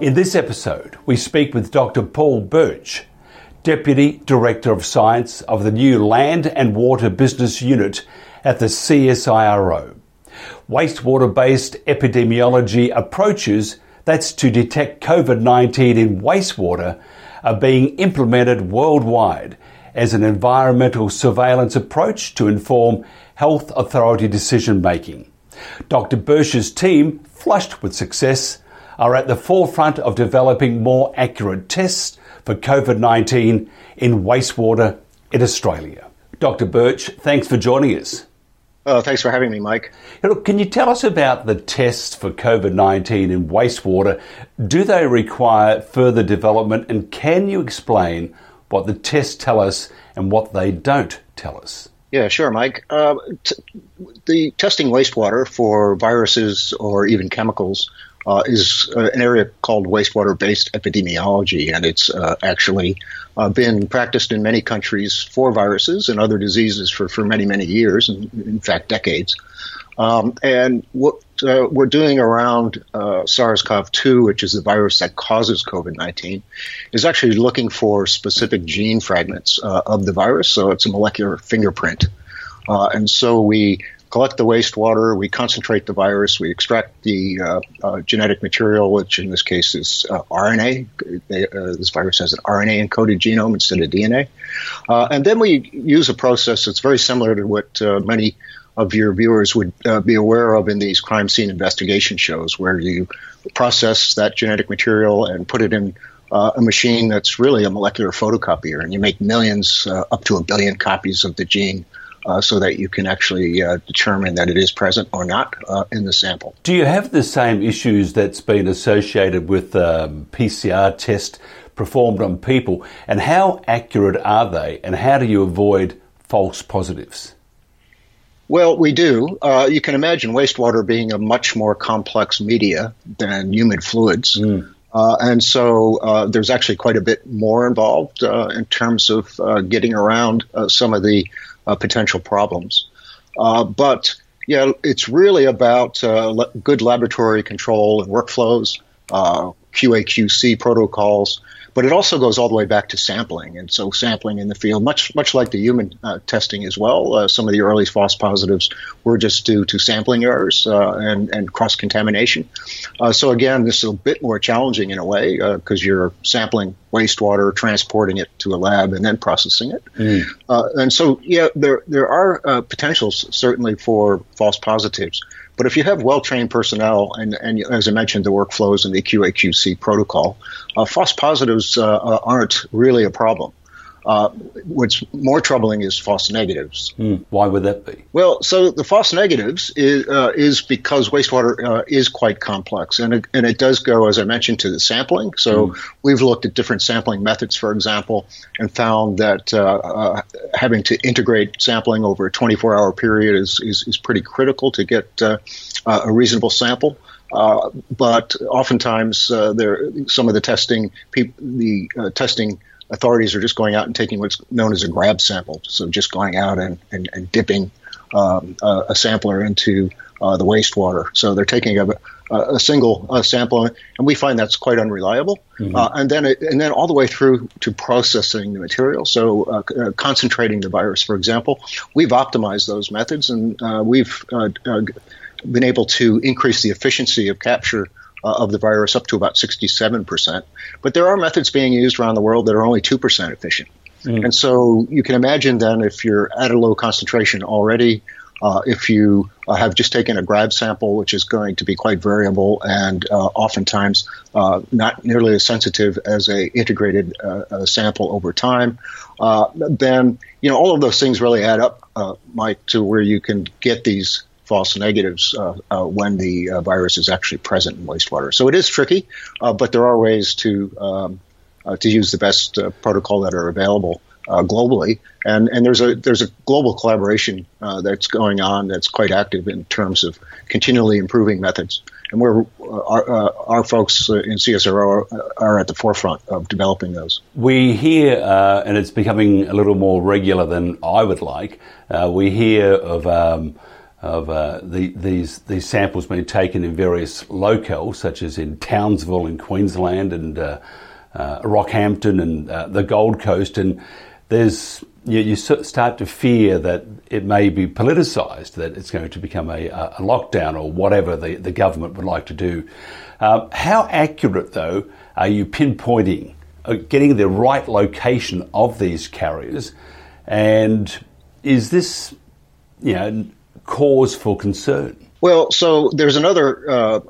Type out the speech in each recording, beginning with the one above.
In this episode, we speak with Dr. Paul Bertsch, Deputy Director of Science of the new Land and Water Business Unit at the CSIRO. Wastewater based epidemiology approaches that's to detect COVID 19 in wastewater are being implemented worldwide as an environmental surveillance approach to inform health authority decision making. Dr. Bertsch's team, flushed with success, are at the forefront of developing more accurate tests for COVID 19 in wastewater in Australia. Dr. Bertsch, thanks for joining us. Oh, thanks for having me, Mike. Look, can you tell us about the tests for COVID 19 in wastewater? Do they require further development? And can you explain what the tests tell us and what they don't tell us? Yeah, sure, Mike. Uh, t- the testing wastewater for viruses or even chemicals uh, is uh, an area called wastewater based epidemiology, and it's uh, actually uh, been practiced in many countries for viruses and other diseases for, for many, many years, and in fact, decades. Um, and what uh, we're doing around uh, SARS CoV 2, which is the virus that causes COVID 19, is actually looking for specific gene fragments of the virus, so it's a molecular fingerprint. and so we collect the wastewater, we concentrate the virus, we extract the uh, uh, genetic material, which in this case is uh, RNA. They, uh, this virus has an RNA encoded genome instead of DNA. Uh, and then we use a process that's very similar to what uh, many of your viewers would be aware of in these crime scene investigation shows, where you process that genetic material and put it in uh, a machine that's really a molecular photocopier, and you make millions, uh, up to a billion copies of the gene uh, so that you can actually uh, determine that it is present or not uh, in the sample. Do you have the same issues that's been associated with um, PCR test performed on people, and how accurate are they, and how do you avoid false positives? Well, we do. Uh, you can imagine wastewater being a much more complex media than humid fluids. Mm. Uh, and so uh, there's actually quite a bit more involved uh, in terms of uh, getting around uh, some of the uh, potential problems. but yeah, it's really about le- good laboratory control and workflows, QA/QC protocols, but it also goes all the way back to sampling. And so sampling in the field, much much like the human uh, testing as well, uh, some of the early false positives were just due to sampling errors uh, and, and cross contamination. Uh, so again, this is a bit more challenging in a way because uh, you're sampling wastewater, transporting it to a lab, and then processing it. Mm. and so, yeah, there there are potentials certainly for false positives. But if you have well trained personnel, and, and as I mentioned, the workflows and the QA/QC protocol, uh, false positives uh, uh, aren't really a problem. Uh, what's more troubling is false negatives. Mm, why would that be? Well, so the false negatives is, uh, is because wastewater uh, is quite complex, and it, and it does go, as I mentioned, to the sampling. So mm. we've looked at different sampling methods, for example, and found that uh, uh, having to integrate sampling over a 24-hour period is, is, is pretty critical to get uh, a reasonable sample. Uh, but oftentimes, uh, there some of the testing, peop- the uh, testing authorities are just going out and taking what's known as a grab sample. So just going out and, and, and dipping um, a, a, sampler into uh, the wastewater. So they're taking a, a single uh, sample, and we find that's quite unreliable. Mm-hmm. Uh, and then it, and then all the way through to processing the material. So uh, uh, concentrating the virus, for example, we've optimized those methods, and uh, we've been able to increase the efficiency of capture uh, of the virus up to about 67%. But there are methods being used around the world that are only 2% efficient. Mm. And so you can imagine then if you're at a low concentration already, uh, if you uh, have just taken a grab sample, which is going to be quite variable and uh, oftentimes uh, not nearly as sensitive as a integrated uh, sample over time, uh, then you know all of those things really add up, Mike, to where you can get these false negatives uh, uh, when the uh, virus is actually present in wastewater. So it is tricky, uh, but there are ways to um, uh, to use the best uh, protocol that are available globally. And and there's a there's a global collaboration that's going on that's quite active in terms of continually improving methods. And we're our, our folks in CSIRO are, are, at the forefront of developing those. We hear, and it's becoming a little more regular than I would like. we hear of um, of uh, the, these these samples being taken in various locales, such as in Townsville in Queensland and uh, uh, Rockhampton and uh, the Gold Coast, and there's you, you, start to fear that it may be politicised, that it's going to become a, a, lockdown or whatever the, the government would like to do. Um, how accurate, though, are you pinpointing, uh, getting the right location of these carriers, and is this, you know, cause for concern? Well, so there's another uh,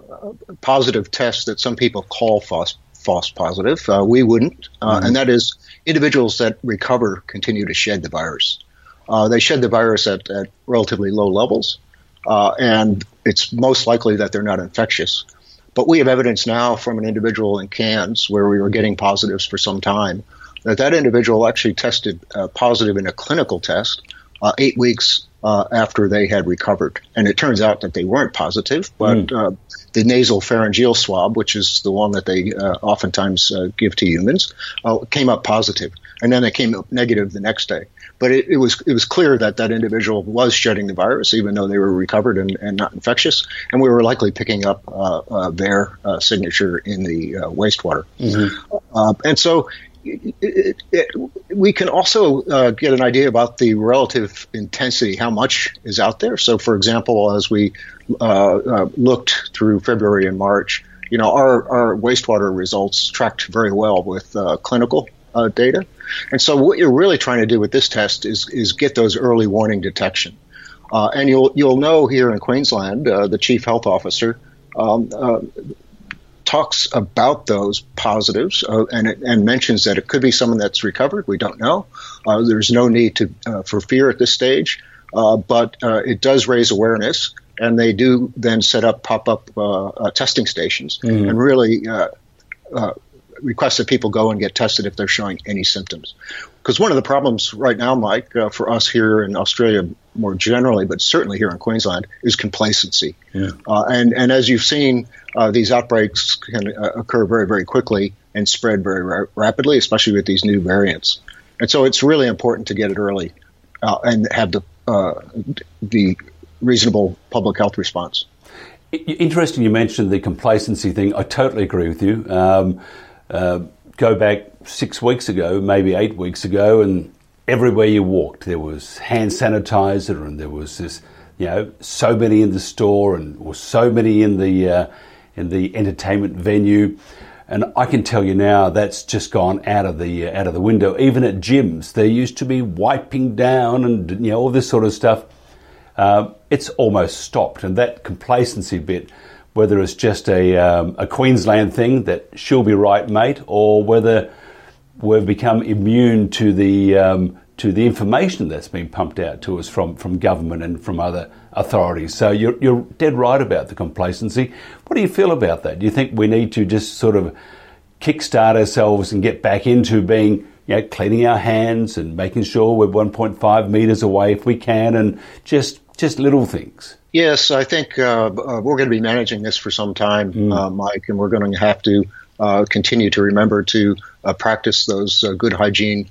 positive test that some people call false, false positive. Uh, we wouldn't, uh, mm-hmm. and that is individuals that recover continue to shed the virus. Uh, they shed the virus at, at relatively low levels, uh, and it's most likely that they're not infectious. But we have evidence now from an individual in Cairns where we were getting positives for some time that that individual actually tested uh, positive in a clinical test eight weeks uh, after they had recovered. And it turns out that they weren't positive, but mm. uh, the nasal pharyngeal swab, which is the one that they uh, oftentimes uh, give to humans, uh, came up positive, and then they came up negative the next day. But it, it, was it was clear that that individual was shedding the virus, even though they were recovered and, and not infectious, and we were likely picking up uh, their signature in the wastewater. Mm-hmm. and so it, it, we can also uh, get an idea about the relative intensity, how much is out there. So, for example, as we uh, uh, looked through February and March, you know, our, our wastewater results tracked very well with uh, clinical uh, data. And so, what you're really trying to do with this test is is get those early warning detection. Uh, and you'll you'll know here in Queensland, the chief health officer um, talks about those positives uh, and, and mentions that it could be someone that's recovered. We don't know. Uh, there's no need to uh, for fear at this stage, uh, but uh, it does raise awareness, and they do then set up pop up uh, testing stations mm-hmm. and really request that people go and get tested if they're showing any symptoms. Because one of the problems right now, Mike, uh, for us here in Australia more generally, but certainly here in Queensland, is complacency. Yeah. Uh, and and as you've seen, uh, these outbreaks can uh, occur very very quickly and spread very ra- rapidly, especially with these new variants. And so it's really important to get it early uh, and have the uh, the reasonable public health response. Interesting, you mentioned the complacency thing. I totally agree with you. Um, uh, go back six weeks ago, maybe eight weeks ago, and everywhere you walked there was hand sanitizer and there was this, you know, so many in the store and or so many in the uh, in the entertainment venue. And I can tell you now that's just gone out of the uh, out of the window. Even at gyms, there used to be wiping down and you know all this sort of stuff. Uh, it's almost stopped, and that complacency bit whether it's just a, um, a Queensland thing that she'll be right, mate, or whether we've become immune to the um, to the information that's been pumped out to us from, from government and from other authorities. So you're, you're dead right about the complacency. What do you feel about that? Do you think we need to just sort of kickstart ourselves and get back into being, you know, cleaning our hands and making sure we're 1.5 metres away if we can and just, just little things? Yes, I think uh, uh, we're going to be managing this for some time, mm. uh, Mike, and we're going to have to continue to remember to uh, practice those uh, good hygiene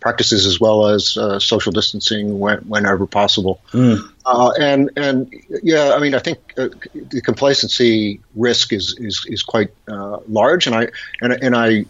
practices as well as social distancing when, whenever possible. Mm. and and yeah, I mean, I think the complacency risk is is, is quite large, and I and and I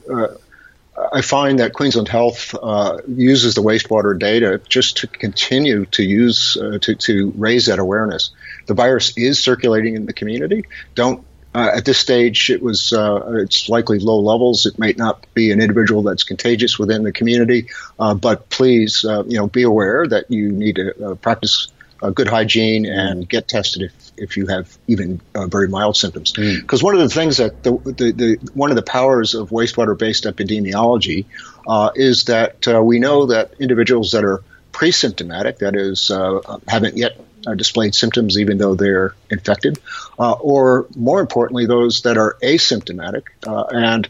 I find that Queensland Health uh, uses the wastewater data just to continue to use uh, to to raise that awareness. The virus is circulating in the community. Don't uh, at this stage, it was uh, it's likely low levels. It may not be an individual that's contagious within the community, uh, but please, uh, you know, be aware that you need to practice good hygiene and get tested if if you have even uh, very mild symptoms. Because mm. one of the things that the, the, the, one of the powers of wastewater based epidemiology uh, is that uh, we know that individuals that are pre-symptomatic, that is, uh, haven't yet uh, displayed symptoms even though they're infected, uh, or more importantly, those that are asymptomatic and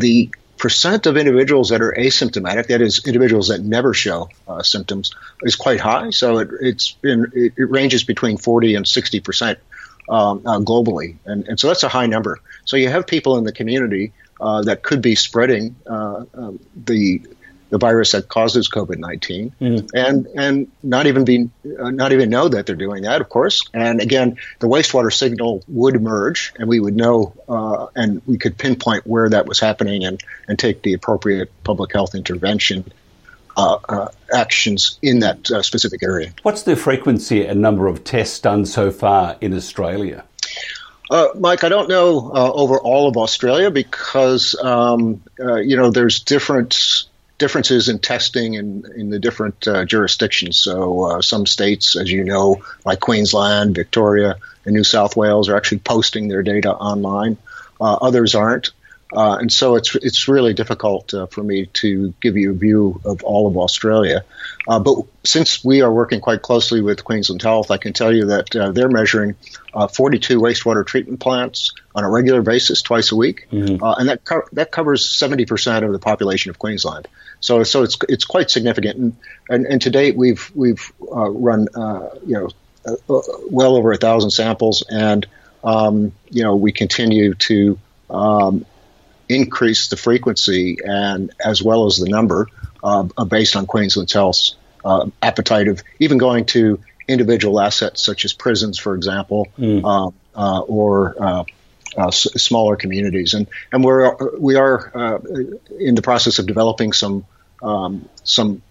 the percent of individuals that are asymptomatic, that is, individuals that never show uh, symptoms, is quite high. So it, it's been, it, it ranges between 40 and 60 percent um, uh, globally, and, and so that's a high number. So you have people in the community uh, that could be spreading uh, um, the the virus that causes COVID nineteen, mm. and and not even be uh, not even know that they're doing that, of course. And again, the wastewater signal would emerge, and we would know, uh, and we could pinpoint where that was happening, and and take the appropriate public health intervention uh, uh, actions in that uh, specific area. What's the frequency and number of tests done so far in Australia? Uh, Mike, I don't know uh, over all of Australia because um, uh, you know there's different differences in testing in, in the different uh, jurisdictions. So uh, some states, as you know, like Queensland, Victoria, and New South Wales, are actually posting their data online. Uh, others aren't. Uh, and so it's it's really difficult uh, for me to give you a view of all of Australia. Uh, but since we are working quite closely with Queensland Health, I can tell you that uh, they're measuring uh, 42 wastewater treatment plants on a regular basis, twice a week, mm-hmm. Uh, and that co- that covers 70 percent of the population of Queensland. So so it's it's quite significant. And and, and to date, we've we've run you know well over a thousand samples, and um, you know we continue to um, increase the frequency and as well as the number uh, based on Queensland Health's uh, appetite of even going to individual assets such as prisons, for example, mm. uh, or uh, uh, s- smaller communities. And and we're we are in the process of developing some um, some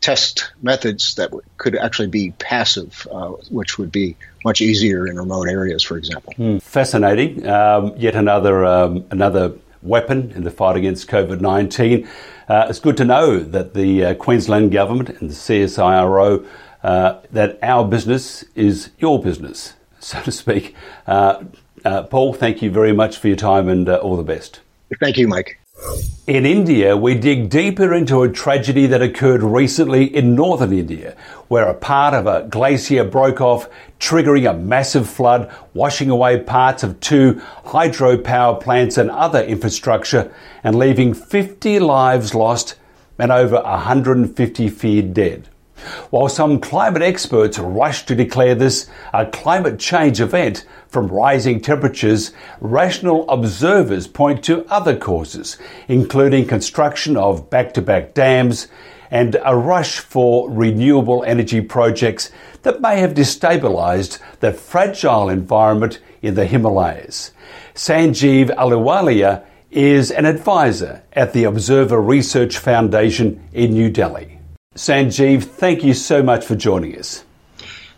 test methods that w- could actually be passive, uh, which would be much easier in remote areas, for example. Mm. Fascinating. Um, yet another um, another weapon in the fight against COVID 19. Uh, it's good to know that the uh, Queensland Government and the CSIRO, uh, that our business is your business, so to speak. Uh, uh, Paul, thank you very much for your time and uh, all the best. Thank you, Mike. In India, we dig deeper into a tragedy that occurred recently in northern India, where a part of a glacier broke off, triggering a massive flood, washing away parts of two hydropower plants and other infrastructure, and leaving 50 lives lost and over 150 feared dead. While some climate experts rush to declare this a climate change event from rising temperatures, rational observers point to other causes, including construction of back to back dams and a rush for renewable energy projects that may have destabilised the fragile environment in the Himalayas. Sanjeev Ahluwalia is an advisor at the Observer Research Foundation in New Delhi. Sanjeev, thank you so much for joining us.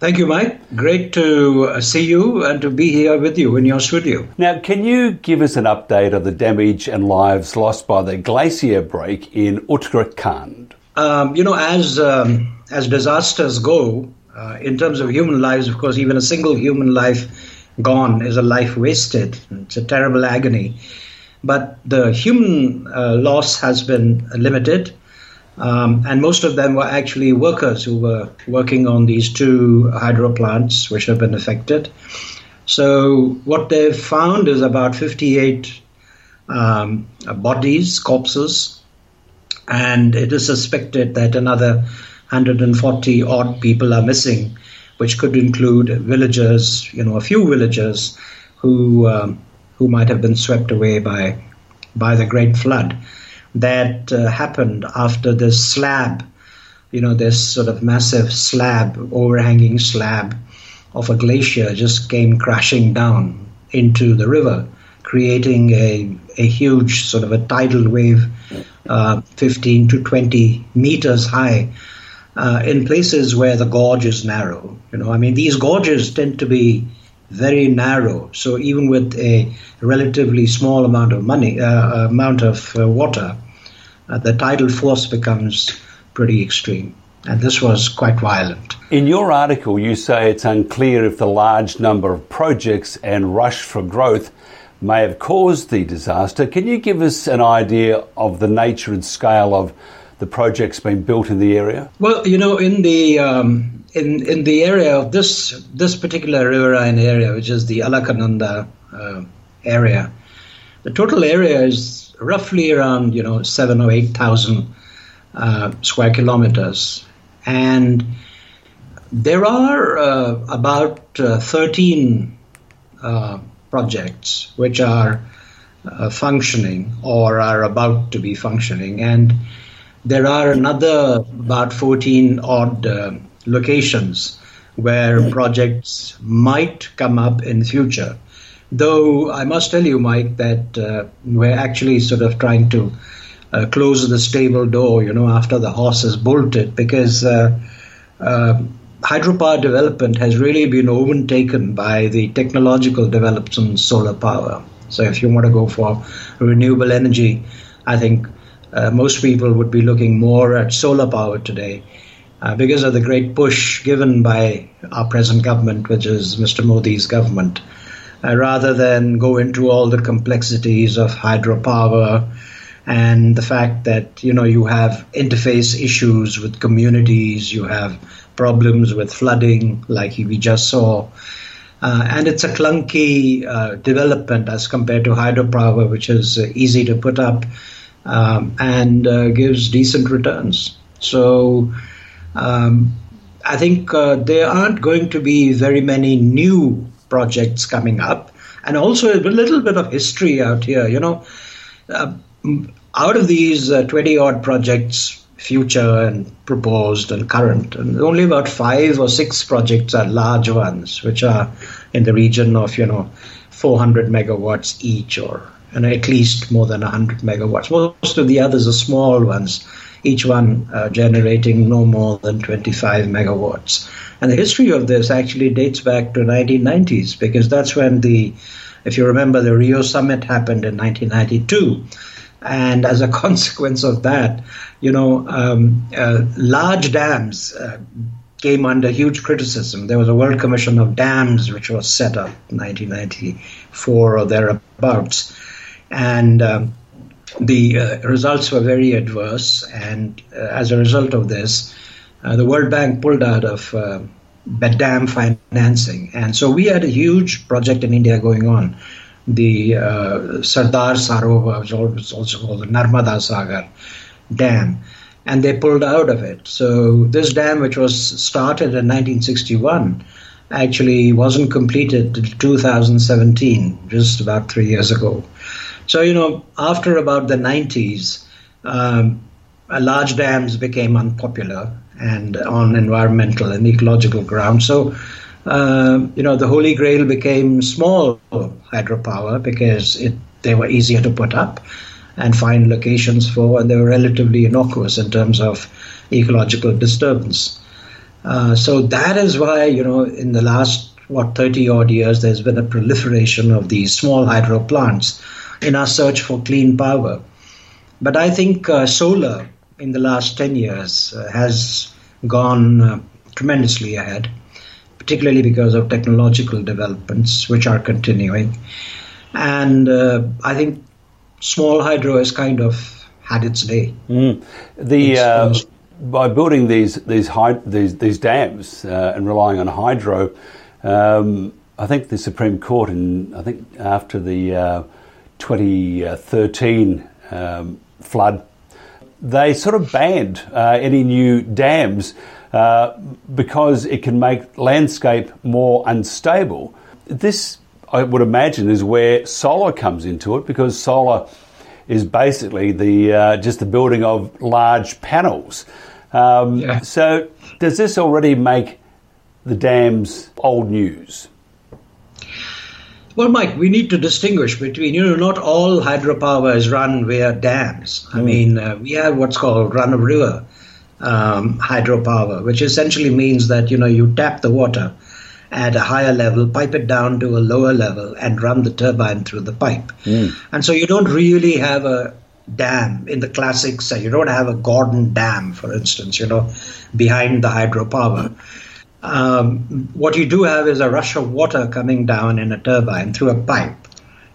Thank you, Mike. Great to uh, see you and to be here with you in your studio. Now, can you give us an update of the damage and lives lost by the glacier break in Uttarakhand? Um, you know, as um, as disasters go, uh, in terms of human lives, of course, even a single human life gone is a life wasted. It's a terrible agony. But the human uh, loss has been limited. Um, and most of them were actually workers who were working on these two hydro plants which have been affected. So, what they've found is about 58 um, bodies, corpses, and it is suspected that another 140 odd people are missing, which could include villagers, you know, a few villagers who um, who might have been swept away by by the Great Flood that uh, happened after this slab, you know, this sort of massive slab, overhanging slab of a glacier just came crashing down into the river, creating a, a huge sort of a tidal wave, uh, 15 to 20 meters high. Uh, in places where the gorge is narrow, you know, I mean, these gorges tend to be very narrow. So even with a relatively small amount of money, uh, amount of uh, water, uh, the tidal force becomes pretty extreme. And this was quite violent. In your article, you say it's unclear if the large number of projects and rush for growth may have caused the disaster. Can you give us an idea of the nature and scale of the projects being built in the area? Well, you know, in the um, in in the area of this this particular riverine area, which is the Alaknanda uh, area, the total area is roughly around you know seven or eight thousand uh, square kilometers, and there are uh, about uh, thirteen uh, projects which are uh, functioning or are about to be functioning, and there are another about 14 odd uh, locations where projects might come up in future. Though I must tell you, Mike, that uh, we're actually sort of trying to uh, close the stable door, you know, after the horse has bolted, because uh, uh, hydropower development has really been overtaken by the technological developments in solar power. So if you want to go for renewable energy, I think uh, most people would be looking more at solar power today uh, because of the great push given by our present government, which is Mr. Modi's government, uh, rather than go into all the complexities of hydropower and the fact that you know you have interface issues with communities, you have problems with flooding, like we just saw. Uh, and it's a clunky uh, development as compared to hydropower, which is uh, easy to put up um, and uh, gives decent returns. So um, I think uh, there aren't going to be very many new projects coming up, and also a little bit of history out here. You know, uh, out of these uh, twenty odd projects, future and proposed and current, and only about five or six projects are large ones, which are in the region of you know 400 megawatts each or and at least more than 100 megawatts. Most of the others are small ones, each one uh, generating no more than 25 megawatts. And the history of this actually dates back to 1990s because that's when the, if you remember, the Rio summit happened in 1992. And as a consequence of that, you know, um, uh, large dams uh, came under huge criticism. There was a World Commission of Dams which was set up in 1994 or thereabouts and um, the uh, results were very adverse. And uh, as a result of this, uh, the World Bank pulled out of uh, dam financing, and so we had a huge project in India going on. The uh, Sardar Sarovar was also called the Narmada Sagar Dam, and they pulled out of it. So this dam, which was started in 1961, actually wasn't completed until 2017, just about three years ago. So, you know, after about the 90s, um, large dams became unpopular and on environmental and ecological grounds. So, uh, you know, the holy grail became small hydropower because it, they were easier to put up and find locations for, and they were relatively innocuous in terms of ecological disturbance. Uh, so that is why, you know, in the last, what, 30 odd years, there's been a proliferation of these small hydro plants in our search for clean power. But I think uh, solar in the last 10 years uh, has gone uh, tremendously ahead, particularly because of technological developments which are continuing. And uh, I think small hydro has kind of had its day. Mm. The uh, by building these these these, these dams uh, and relying on hydro, um, I think the Supreme Court, and I think after the 2013 um, flood, they sort of banned uh, any new dams uh, because it can make landscape more unstable. This, I would imagine, is where solar comes into it because solar is basically the uh, just the building of large panels. Um, yeah. So, does this already make the dams old news? Well, Mike, we need to distinguish between, you know, not all hydropower is run via dams. Mm. I hmm. mean, uh, we have what's called run of river um, hydropower, which essentially means that, you know, you tap the water at a higher level, pipe it down to a lower level, and run the turbine through the pipe. Mm. And so you don't really have a dam in the classic sense. You don't have a Gordon Dam, for instance, you know, behind the hydropower. Um, what you do have is a rush of water coming down in a turbine through a pipe.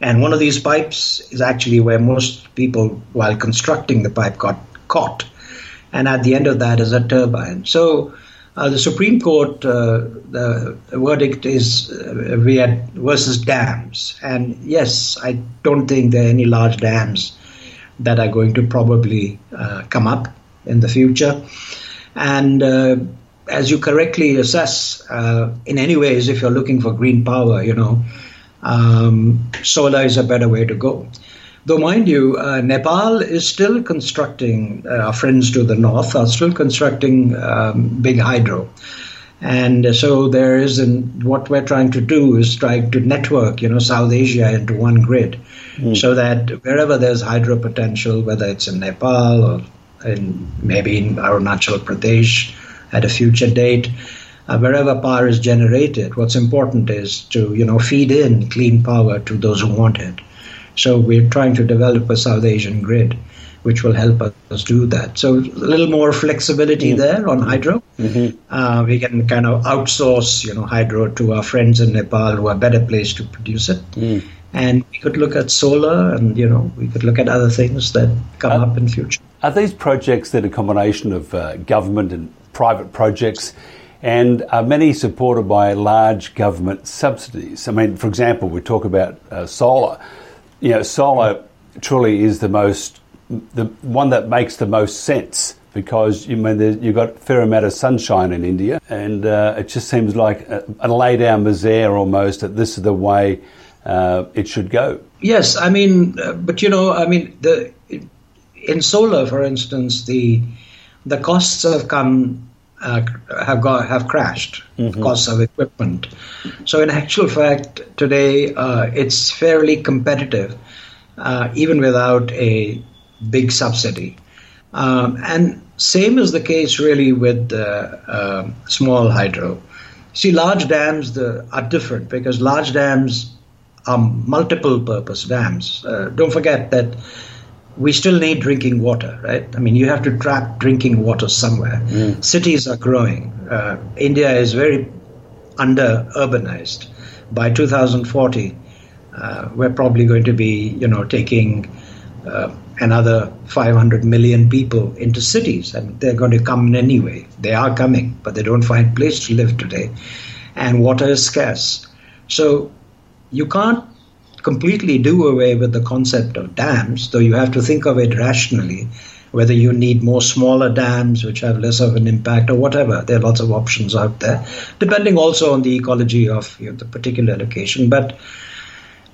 And one of these pipes is actually where most people, while constructing the pipe, got caught. And at the end of that is a turbine. So uh, the Supreme Court, uh, the verdict is uh, we had versus dams. And yes, I don't think there are any large dams that are going to probably uh, come up in the future. And uh, as you correctly assess, uh, in any ways, if you're looking for green power, you know, um, solar is a better way to go. Though, mind you, uh, Nepal is still constructing, uh, our friends to the north are still constructing um, big hydro. And so there is, and what we're trying to do is try to network, you know, South Asia into one grid, mm. so that wherever there's hydro potential, whether it's in Nepal or in maybe in Arunachal Pradesh at a future date, uh, wherever power is generated, what's important is to, you know, feed in clean power to those who want it. So we're trying to develop a South Asian grid, which will help us do that. So a little more flexibility mm. there on hydro. Mm-hmm. Uh, we can kind of outsource, you know, hydro to our friends in Nepal who are better placed to produce it. Mm. And we could look at solar, and you know, we could look at other things that come uh, up in future. Are these projects that a combination of uh, government and private projects? and are many supported by large government subsidies. I mean, for example, we talk about uh, solar you know, solar truly is the most, the one that makes the most sense because you mean you've got a fair amount of sunshine in India, and uh, it just seems like a, a lay down misere almost that this is the way uh, it should go. Yes, I mean, uh, but you know, I mean, the in solar, for instance, the the costs have come uh, have got have crashed. Mm-hmm. Costs of equipment. So in actual fact, today uh, it's fairly competitive, uh, even without a big subsidy. Um, and same is the case really with uh, small hydro. See, large dams the, are different because large dams are multiple purpose dams. Uh, don't forget that we still need drinking water, right? I mean, you have to trap drinking water somewhere. Mm. Cities are growing. Uh, India is very under urbanized. By 2040, uh, we're probably going to be, you know, taking uh, another 500 million people into cities, and they're going to come anyway. They are coming, but they don't find place to live today, and water is scarce. So you can't completely do away with the concept of dams, though you have to think of it rationally, whether you need more smaller dams which have less of an impact or whatever. There are lots of options out there, depending also on the ecology of you know, the particular location. But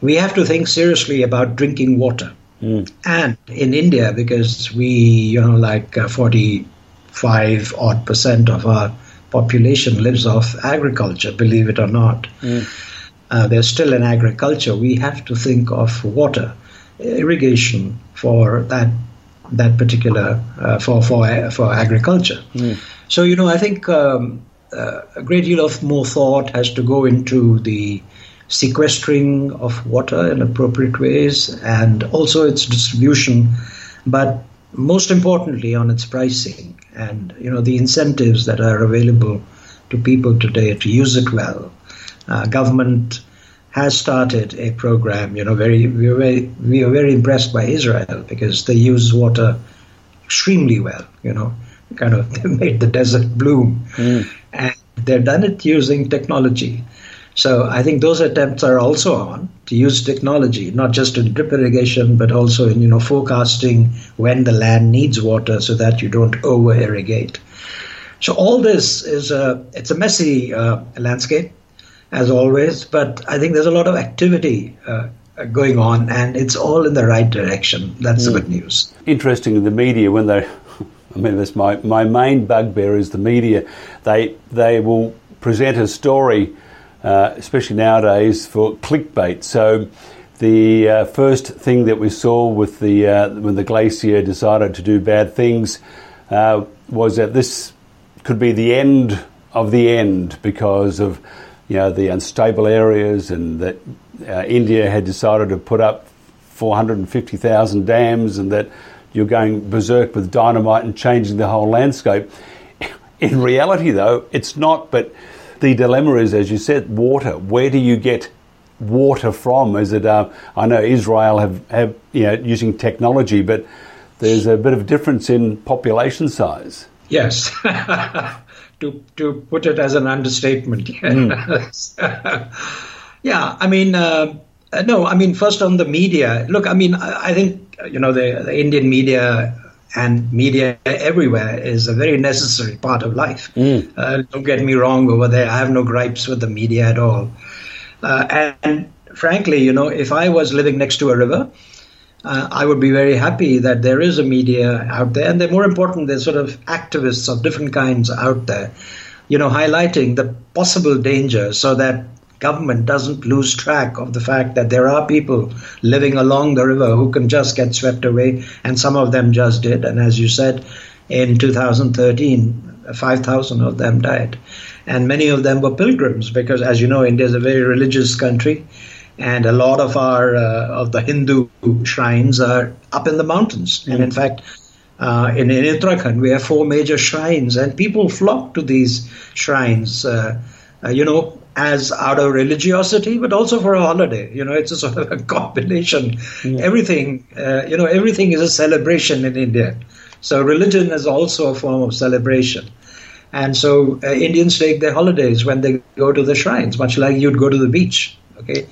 we have to think seriously about drinking water. Mm. And in India, because we, you know, like uh, 45 odd percent of our population lives off agriculture, believe it or not. Mm uh, there's still in agriculture, we have to think of water, irrigation for that that particular uh, for for for agriculture. Mm. So you know, I think um, uh, a great deal of more thought has to go into the sequestering of water in appropriate ways and also its distribution, but most importantly on its pricing and you know the incentives that are available to people today to use it well uh, government has started a program. You know, very we are very we are very impressed by Israel because they use water extremely well. You know, kind of they made the desert bloom, mm. and they've done it using technology. So I think those attempts are also on to use technology, not just in drip irrigation, but also in you know forecasting when the land needs water, so that you don't over irrigate. So all this is a it's a messy uh, landscape as always. But I think there's a lot of activity uh, going on, and it's all in the right direction. That's mm. the good news. Interesting in the media when they. I mean, that's my, my main bugbear is the media. They they will present a story, uh, especially nowadays, for clickbait. So, the uh, first thing that we saw with the uh, when the glacier decided to do bad things uh, was that this could be the end of the end because of you know, the unstable areas and that uh, India had decided to put up 450,000 dams and that you're going berserk with dynamite and changing the whole landscape. In reality, though, it's not, but the dilemma is, as you said, water. Where do you get water from? Is it, uh, I know Israel have, have, you know, using technology, but there's a bit of difference in population size. Yes. to to put it as an understatement. Mm. yeah, I mean, uh, no, I mean, first on the media. Look, I mean, I, I think you know the, the, Indian media and media everywhere is a very necessary part of life. Mm. Uh, don't get me wrong over there. I have no gripes with the media at all. Uh, and, and frankly, you know, if I was living next to a river uh, I would be very happy that there is a media out there, and they're more important, there's sort of activists of different kinds out there, you know, highlighting the possible danger so that government doesn't lose track of the fact that there are people living along the river who can just get swept away, and some of them just did. And as you said, in 2013, 5,000 of them died. And many of them were pilgrims because, as you know, India is a very religious country and a lot of our uh, of the Hindu shrines are up in the mountains. Mm-hmm. And in fact, uh, in, in Uttarakhand, we have four major shrines, and people flock to these shrines. Uh, uh, you know, as out of religiosity, but also for a holiday. You know, it's a sort of a combination. Mm-hmm. Everything, uh, you know, everything is a celebration in India. So religion is also a form of celebration. And so uh, Indians take their holidays when they go to the shrines, much like you'd go to the beach. Okay,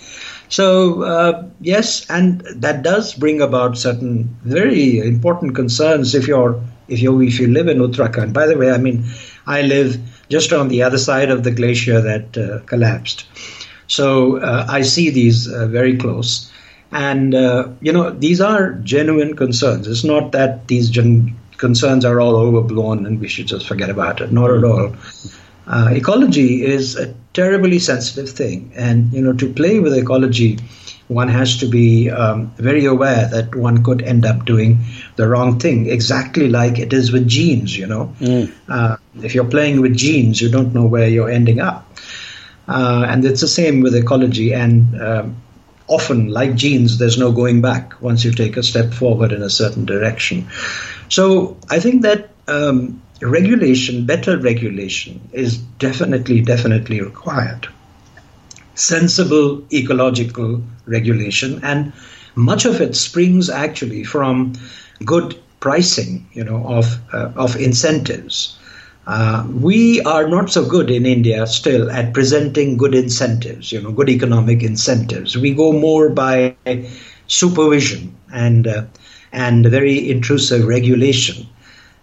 so uh, yes, and that does bring about certain very important concerns if you're if you if you live in Uttarakhand. By the way, I mean I live just on the other side of the glacier that uh, collapsed, so uh, I see these uh, very close. And uh, you know these are genuine concerns. It's not that these gen- concerns are all overblown and we should just forget about it. Not at all. Uh, ecology is a terribly sensitive thing, and you know to play with ecology, one has to be um, very aware that one could end up doing the wrong thing, exactly like it is with genes. You know, mm. uh, if you're playing with genes, you don't know where you're ending up, uh, and it's the same with ecology. And um, often, like genes, there's no going back once you take a step forward in a certain direction. So I think that. Um, regulation, better regulation, is definitely, definitely required. Sensible ecological regulation, and much of it springs actually from good pricing, you know, of uh, of incentives. Uh, we are not so good in India still at presenting good incentives, you know, good economic incentives. We go more by supervision and uh, and very intrusive regulation.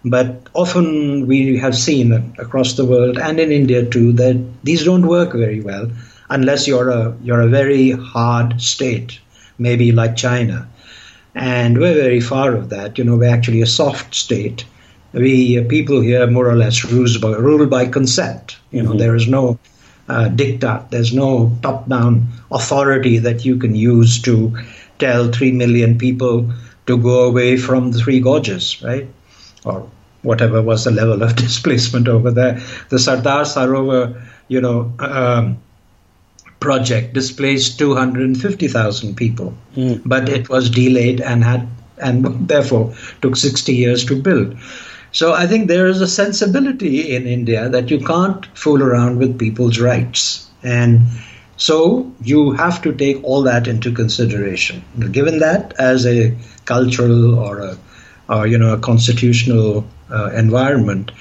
But often we have seen across the world and in India too that these don't work very well unless you're a you're a very hard state, maybe like China. And we're very far of that. You know, we're actually a soft state. We uh, people here more or less ruled by, ruled by consent. You know, mm-hmm. there is no uh, diktat. There's no top-down authority that you can use to tell three million people to go away from the three gorges, right? Or whatever was the level of displacement over there. The Sardar Sarovar, you know, um, project displaced 250,000 people, mm. but it was delayed and had and therefore took 60 years to build. So I think there is a sensibility in India that you can't fool around with people's rights. And so you have to take all that into consideration. Given that as a cultural or a or you know a constitutional environment.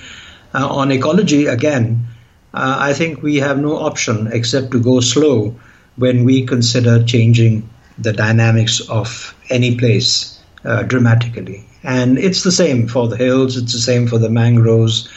Uh, on ecology, again, uh, I think we have no option except to go slow when we consider changing the dynamics of any place uh, dramatically. And it's the same for the hills, it's the same for the mangroves,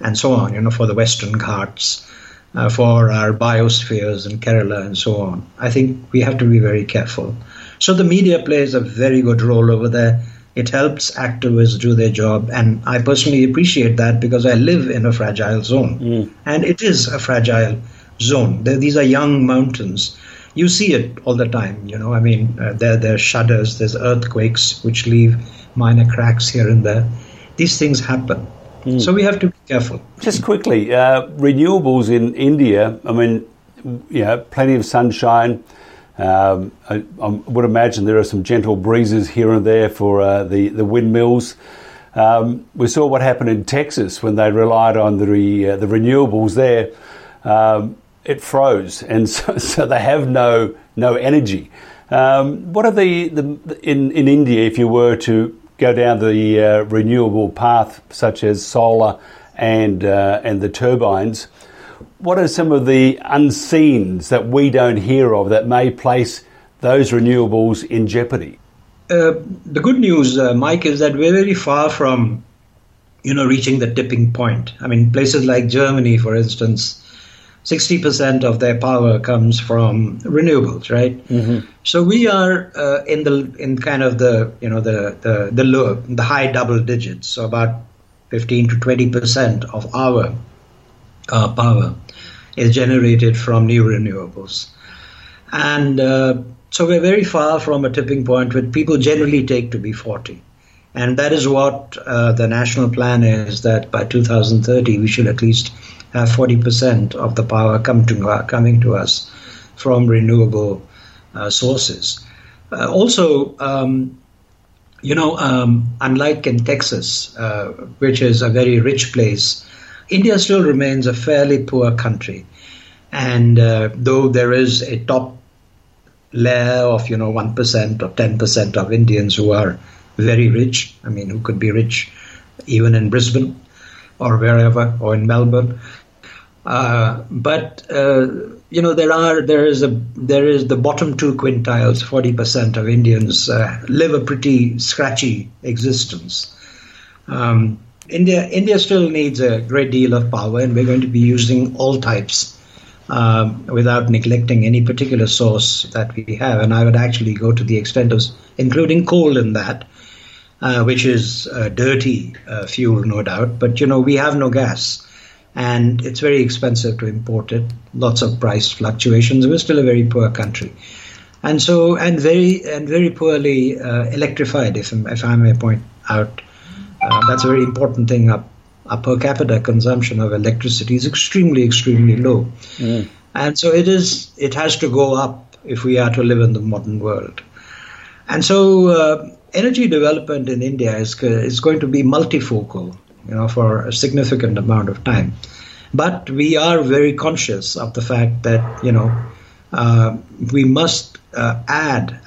and so on, you know, for the Western Ghats, uh, for our biospheres in Kerala, and so on. I think we have to be very careful. So the media plays a very good role over there. It helps activists do their job, and I personally appreciate that because I live in a fragile zone, mm. and it is a fragile zone. These are young mountains. You see it all the time. You know, I mean, uh, there there are shudders, there's earthquakes which leave minor cracks here and there. These things happen. Mm. So we have to be careful. Just quickly, uh, renewables in India. I mean, yeah, plenty of sunshine um, I, I, would imagine there are some gentle breezes here and there for uh, the, the windmills. Um, we saw what happened in Texas when they relied on the, uh, the renewables there. Um, it froze, and so, so, they have no, no energy. Um, what are the, the in, in India, if you were to go down the uh, renewable path, such as solar and, uh, and the turbines? What are some of the unseens that we don't hear of that may place those renewables in jeopardy? Uh, the good news, uh, Mike, is that we're very far from, you know, reaching the tipping point. I mean, places like Germany, for instance, 60% of their power comes from renewables, right? Mm-hmm. So we are uh, in the in kind of the you know the the the low the high double digits, so about 15 to 20% of our uh, power is generated from new renewables, and uh, so we're very far from a tipping point which people generally take to be 40. And that is what uh, the national plan is that by 2030 we should at least have 40% of the power come to, uh, coming to us from renewable uh, sources. Uh, also, um, you know, um, unlike in Texas, uh, which is a very rich place, India still remains a fairly poor country. And uh, though there is a top layer of, you know, 1% or 10% of Indians who are very rich, I mean, who could be rich even in Brisbane or wherever, or in Melbourne, uh, but uh, you know there are there is a there is the bottom two quintiles. Forty percent of Indians uh, live a pretty scratchy existence. Um, India India still needs a great deal of power, and we're going to be using all types. Um, without neglecting any particular source that we have, and I would actually go to the extent of including coal in that, uh, which is dirty uh, fuel, no doubt. But you know, we have no gas and it's very expensive to import it. Lots of price fluctuations. We're still a very poor country, and so and very and very poorly uh, electrified. If if I may point out, uh, that's a very important thing. Our, our, per capita consumption of electricity is extremely extremely low, mm. and so it is. It has to go up if we are to live in the modern world, and so. Uh, energy development in India is, is going to be multifocal you know, for a significant amount of time. But we are very conscious of the fact that, you know, uh, we must uh, add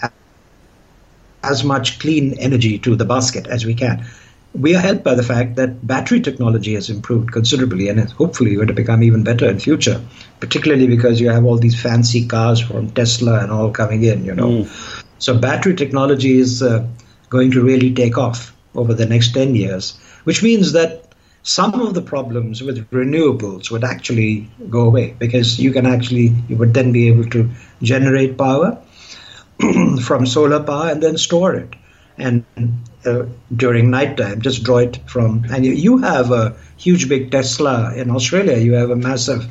as much clean energy to the basket as we can. We are helped by the fact that battery technology has improved considerably and hopefully going to become even better in future, particularly because you have all these fancy cars from Tesla and all coming in, you know. Mm. So battery technology is uh, going to really take off over the next 10 years which means that some of the problems with renewables would actually go away because you can actually you would then be able to generate power from solar power and then store it and uh, during nighttime just draw it from and you, you, have a huge big tesla in australia. You have a massive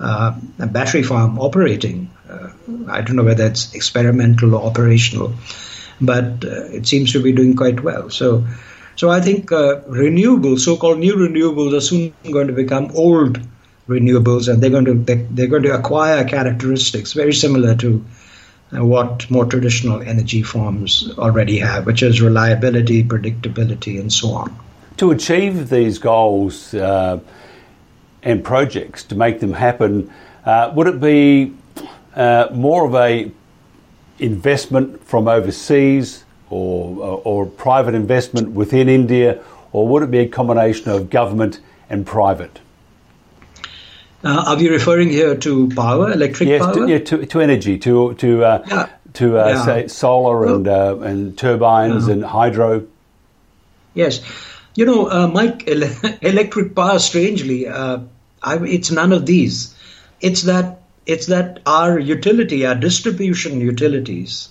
uh, battery farm operating. Uh, i don't know whether it's experimental or operational but uh, it seems to be doing quite well. So so I think uh, renewables, so-called new renewables, are soon going to become old renewables, and they're going to they're going to acquire characteristics very similar to what more traditional energy forms already have, which is reliability, predictability, and so on. To achieve these goals uh, and projects, to make them happen, uh, would it be uh, more of a investment from overseas or, or private investment within India, or would it be a combination of government and private? Uh, are we referring here to power, electric yes, power? To, yeah, to, to energy, to to uh, yeah. to uh, yeah. say solar and uh, and turbines and hydro. Yes, you know, uh, Mike, electric power. Strangely, uh, I, it's none of these. It's that it's that our utility, our distribution utilities,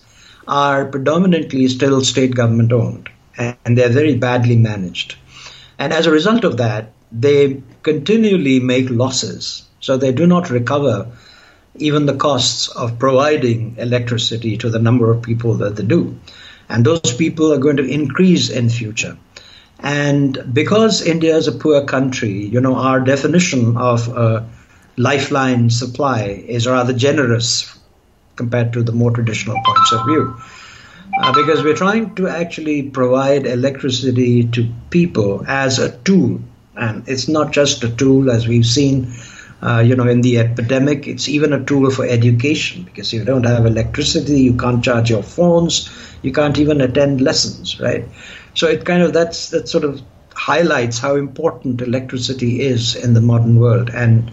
are predominantly still state government owned and they're very badly managed. And as a result of that, they continually make losses. So they do not recover even the costs of providing electricity to the number of people that they do. And those people are going to increase in future. And because India is a poor country, you know, our definition of a lifeline supply is rather generous compared to the more traditional points of view. Uh, because we're trying to actually provide electricity to people as a tool. And it's not just a tool, as we've seen, uh, you know, in the epidemic. It's even a tool for education because you don't have electricity, you can't charge your phones, you can't even attend lessons, right? So it kind of that's that sort of highlights how important electricity is in the modern world. And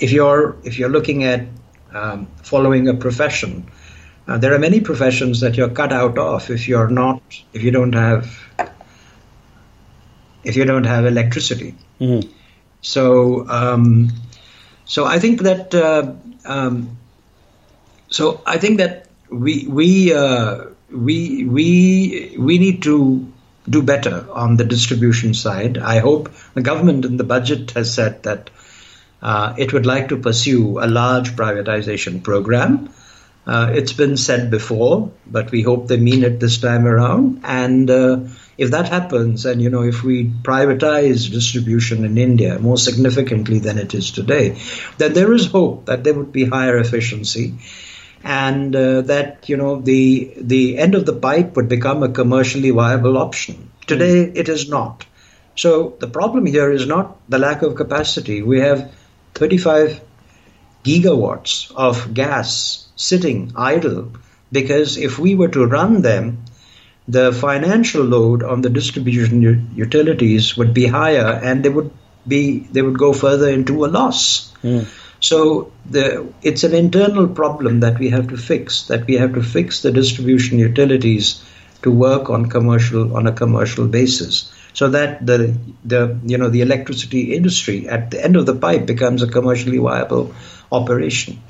if you're if you're looking at um, following a profession. Uh, there are many professions that you're cut out of if you're not, if you don't have, if you don't have electricity. Mm-hmm. So, um, So I think that uh, um, so I think that we we uh, we we we need to do better on the distribution side. I hope the government in the budget has said that uh, it would like to pursue a large privatization program. Uh, it's been said before, but we hope they mean it this time around. And uh, if that happens, and you know, if we privatize distribution in India more significantly than it is today, then there is hope that there would be higher efficiency, and uh, that you know the the end of the pipe would become a commercially viable option. Today, mm. it is not. So the problem here is not the lack of capacity. We have 35 gigawatts of gas sitting idle because if we were to run them, the financial load on the distribution u- utilities would be higher and they would be they would go further into a loss. Mm. So the, it's an internal problem that we have to fix. That we have to fix the distribution utilities to work on commercial on a commercial basis so that the the you know the electricity industry at the end of the pipe becomes a commercially viable operation.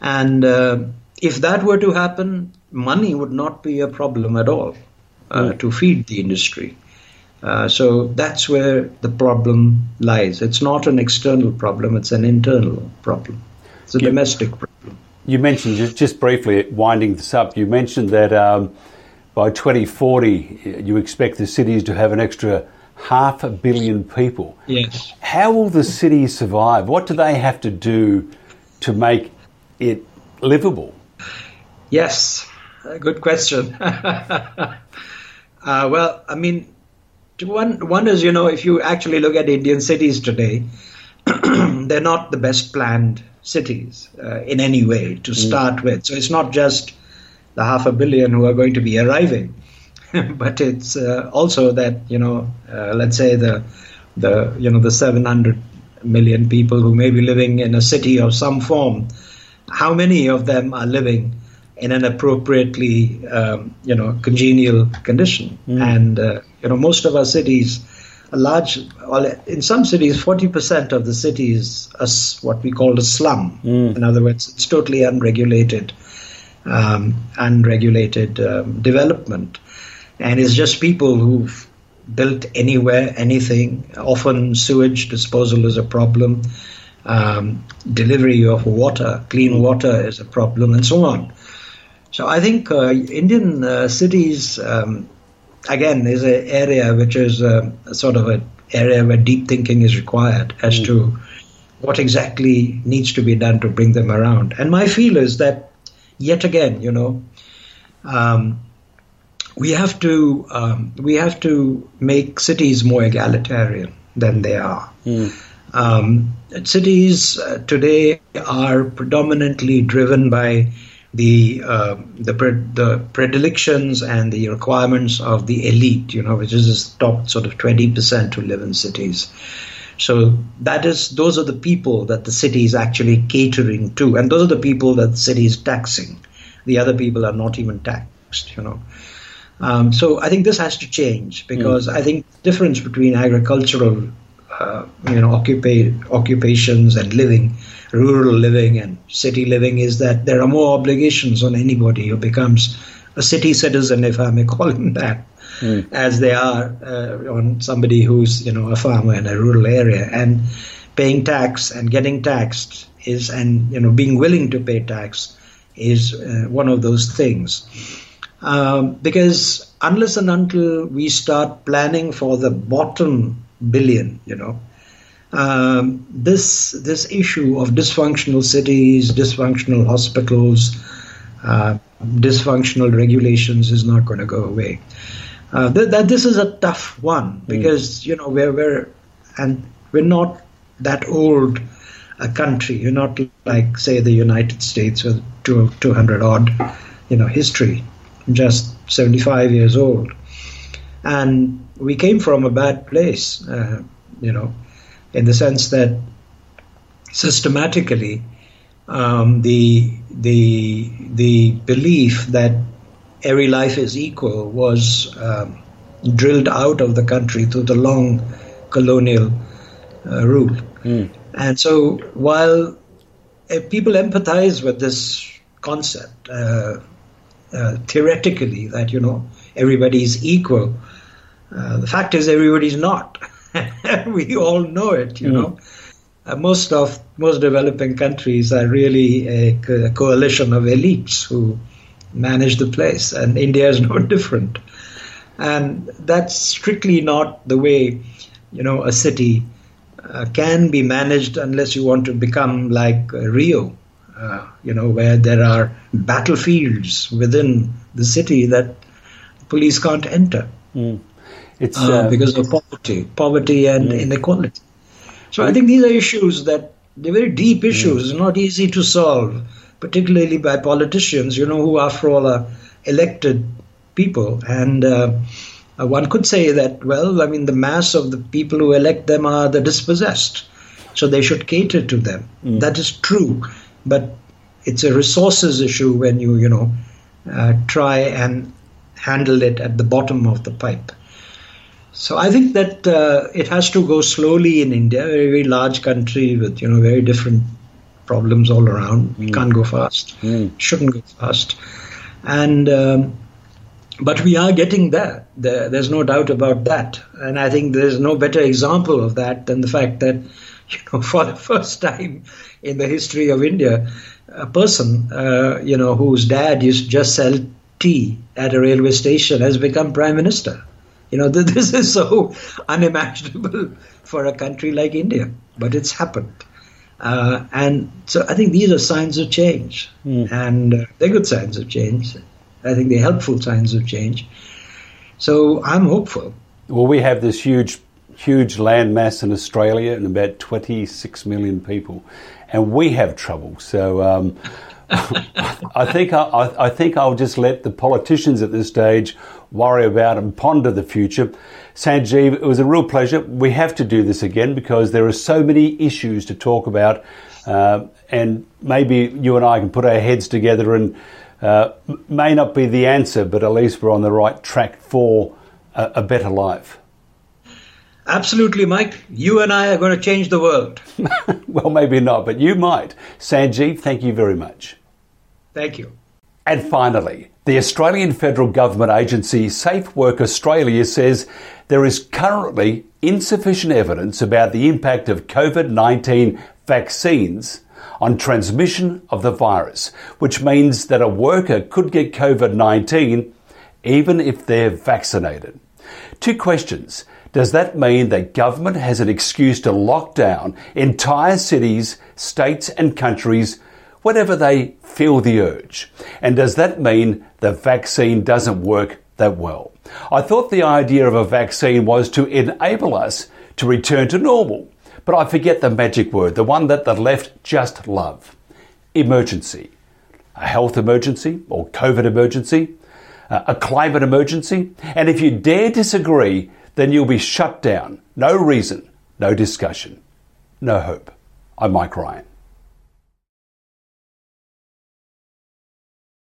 And uh, if that were to happen, money would not be a problem at all uh, mm. to feed the industry. Uh, so that's where the problem lies. It's not an external problem; it's an internal problem. It's a you, domestic problem. You mentioned just, just briefly winding this up. You mentioned that. Um, by 2040, you expect the cities to have an extra half a billion people. Yes. How will the cities survive? What do they have to do to make it livable? Yes, good question. uh, well, I mean, one wonders, you know, if you actually look at Indian cities today, they're not the best planned cities uh, in any way to mm. start mm. with. So it's not just the half a billion who are going to be arriving. but it's uh, also that you know, uh, let's say the the you know the 700 million people who may be living in a city of some form, how many of them are living in an appropriately um, you know congenial condition? Mm. And uh, you know most of our cities. A large, well, in some cities, 40% of the city is a, what we call a slum. Mm. In other words, it's totally unregulated um, unregulated um, development. And it's just people who've built anywhere, anything. Often sewage disposal is a problem. Um, delivery of water, clean water is a problem, and so on. So I think uh, Indian uh, cities, um, again, is an area which is uh, sort of an area where deep thinking is required as mm. to what exactly needs to be done to bring them around. And my feel is that yet again, you know, um, we have to um, we have to make cities more egalitarian than they are. Mm. Um, cities uh, today are predominantly driven by the uh, the pre- the predilections and the requirements of the elite, you know, which is the top sort of twenty percent who live in cities. So that is those are the people that the city is actually catering to, and those are the people that the city is taxing. The other people are not even taxed, you know. Um, so I think this has to change because mm. I think the difference between agricultural, uh, you know, occupa- occupations and living, rural living and city living, is that there are more obligations on anybody who becomes a city citizen, if I may call him that mm. as they are uh, on somebody who's you know a farmer in a rural area and paying tax and getting taxed is and you know being willing to pay tax is uh, one of those things um, because unless and until we start planning for the bottom billion you know um, this this issue of dysfunctional cities dysfunctional hospitals uh, dysfunctional regulations is not going to go away uh, th- that this is a tough one hmm. because mm. you know we're we're and we're not that old a country. You're not like say the United States with two two hundred odd you know history, just seventy five years old, and we came from a bad place. Uh, you know, in the sense that systematically um, the the the belief that every life is equal was um, drilled out of the country through the long colonial uh, rule. Mm. And so while uh, people empathize with this concept, uh, uh, theoretically, that, you know, everybody is equal, uh, the fact is everybody's not. we all know it, you mm. know. Uh, most of most developing countries are really a, a, coalition of elites who manage the place, and India is no different. And that's strictly not the way, you know, a city uh, can be managed unless you want to become like uh, Rio, uh, you know, where there are battlefields within the city that police can't enter. Mm. It's uh, because of poverty, poverty and mm. inequality. So I think these are issues that they're very deep issues, mm. not easy to solve, particularly by politicians, you know, who after all are elected people. And uh, uh, one could say that, well, I mean, the mass of the people who elect them are the dispossessed. So they should cater to them. Mm. That is true. But it's a resources issue when you, you know, uh, try and handle it at the bottom of the pipe. So I think that uh, it has to go slowly in India, a very, very large country with, you know, very different problems all around. Mm. Can't go fast. Mm. Shouldn't go fast. And um, but we are getting there. there. There's no doubt about that. And I think there's no better example of that than the fact that, you know, for the first time in the history of India, a person, uh, you know, whose dad used to just sell tea at a railway station has become prime minister. You know, this is so unimaginable for a country like India, but it's happened. Uh, and so I think these are signs of change, mm. and uh, they're good signs of change. I think they're helpful signs of change. So I'm hopeful. Well, we have this huge, huge land mass in Australia and about 26 million people, and we have trouble. So um, I think I, I, think I'll just let the politicians at this stage worry about and ponder the future. Sanjeev, it was a real pleasure. We have to do this again because there are so many issues to talk about, uh, and maybe you and I can put our heads together and uh, may not be the answer, but at least we're on the right track for a, a better life. Absolutely, Mike. You and I are going to change the world. well, maybe not, but you might. Sanjeev, thank you very much. Thank you. And finally, the Australian federal government agency Safe Work Australia says there is currently insufficient evidence about the impact of COVID 19 vaccines on transmission of the virus, which means that a worker could get COVID 19 even if they're vaccinated. Two questions. Does that mean that government has an excuse to lock down entire cities, states, and countries whenever they feel the urge? And does that mean the vaccine doesn't work that well? I thought the idea of a vaccine was to enable us to return to normal. But I forget the magic word, the one that the left just love. Emergency. A health emergency or COVID emergency, uh, a climate emergency. And if you dare disagree, then you'll be shut down. No reason, no discussion, no hope. I'm Mike Ryan.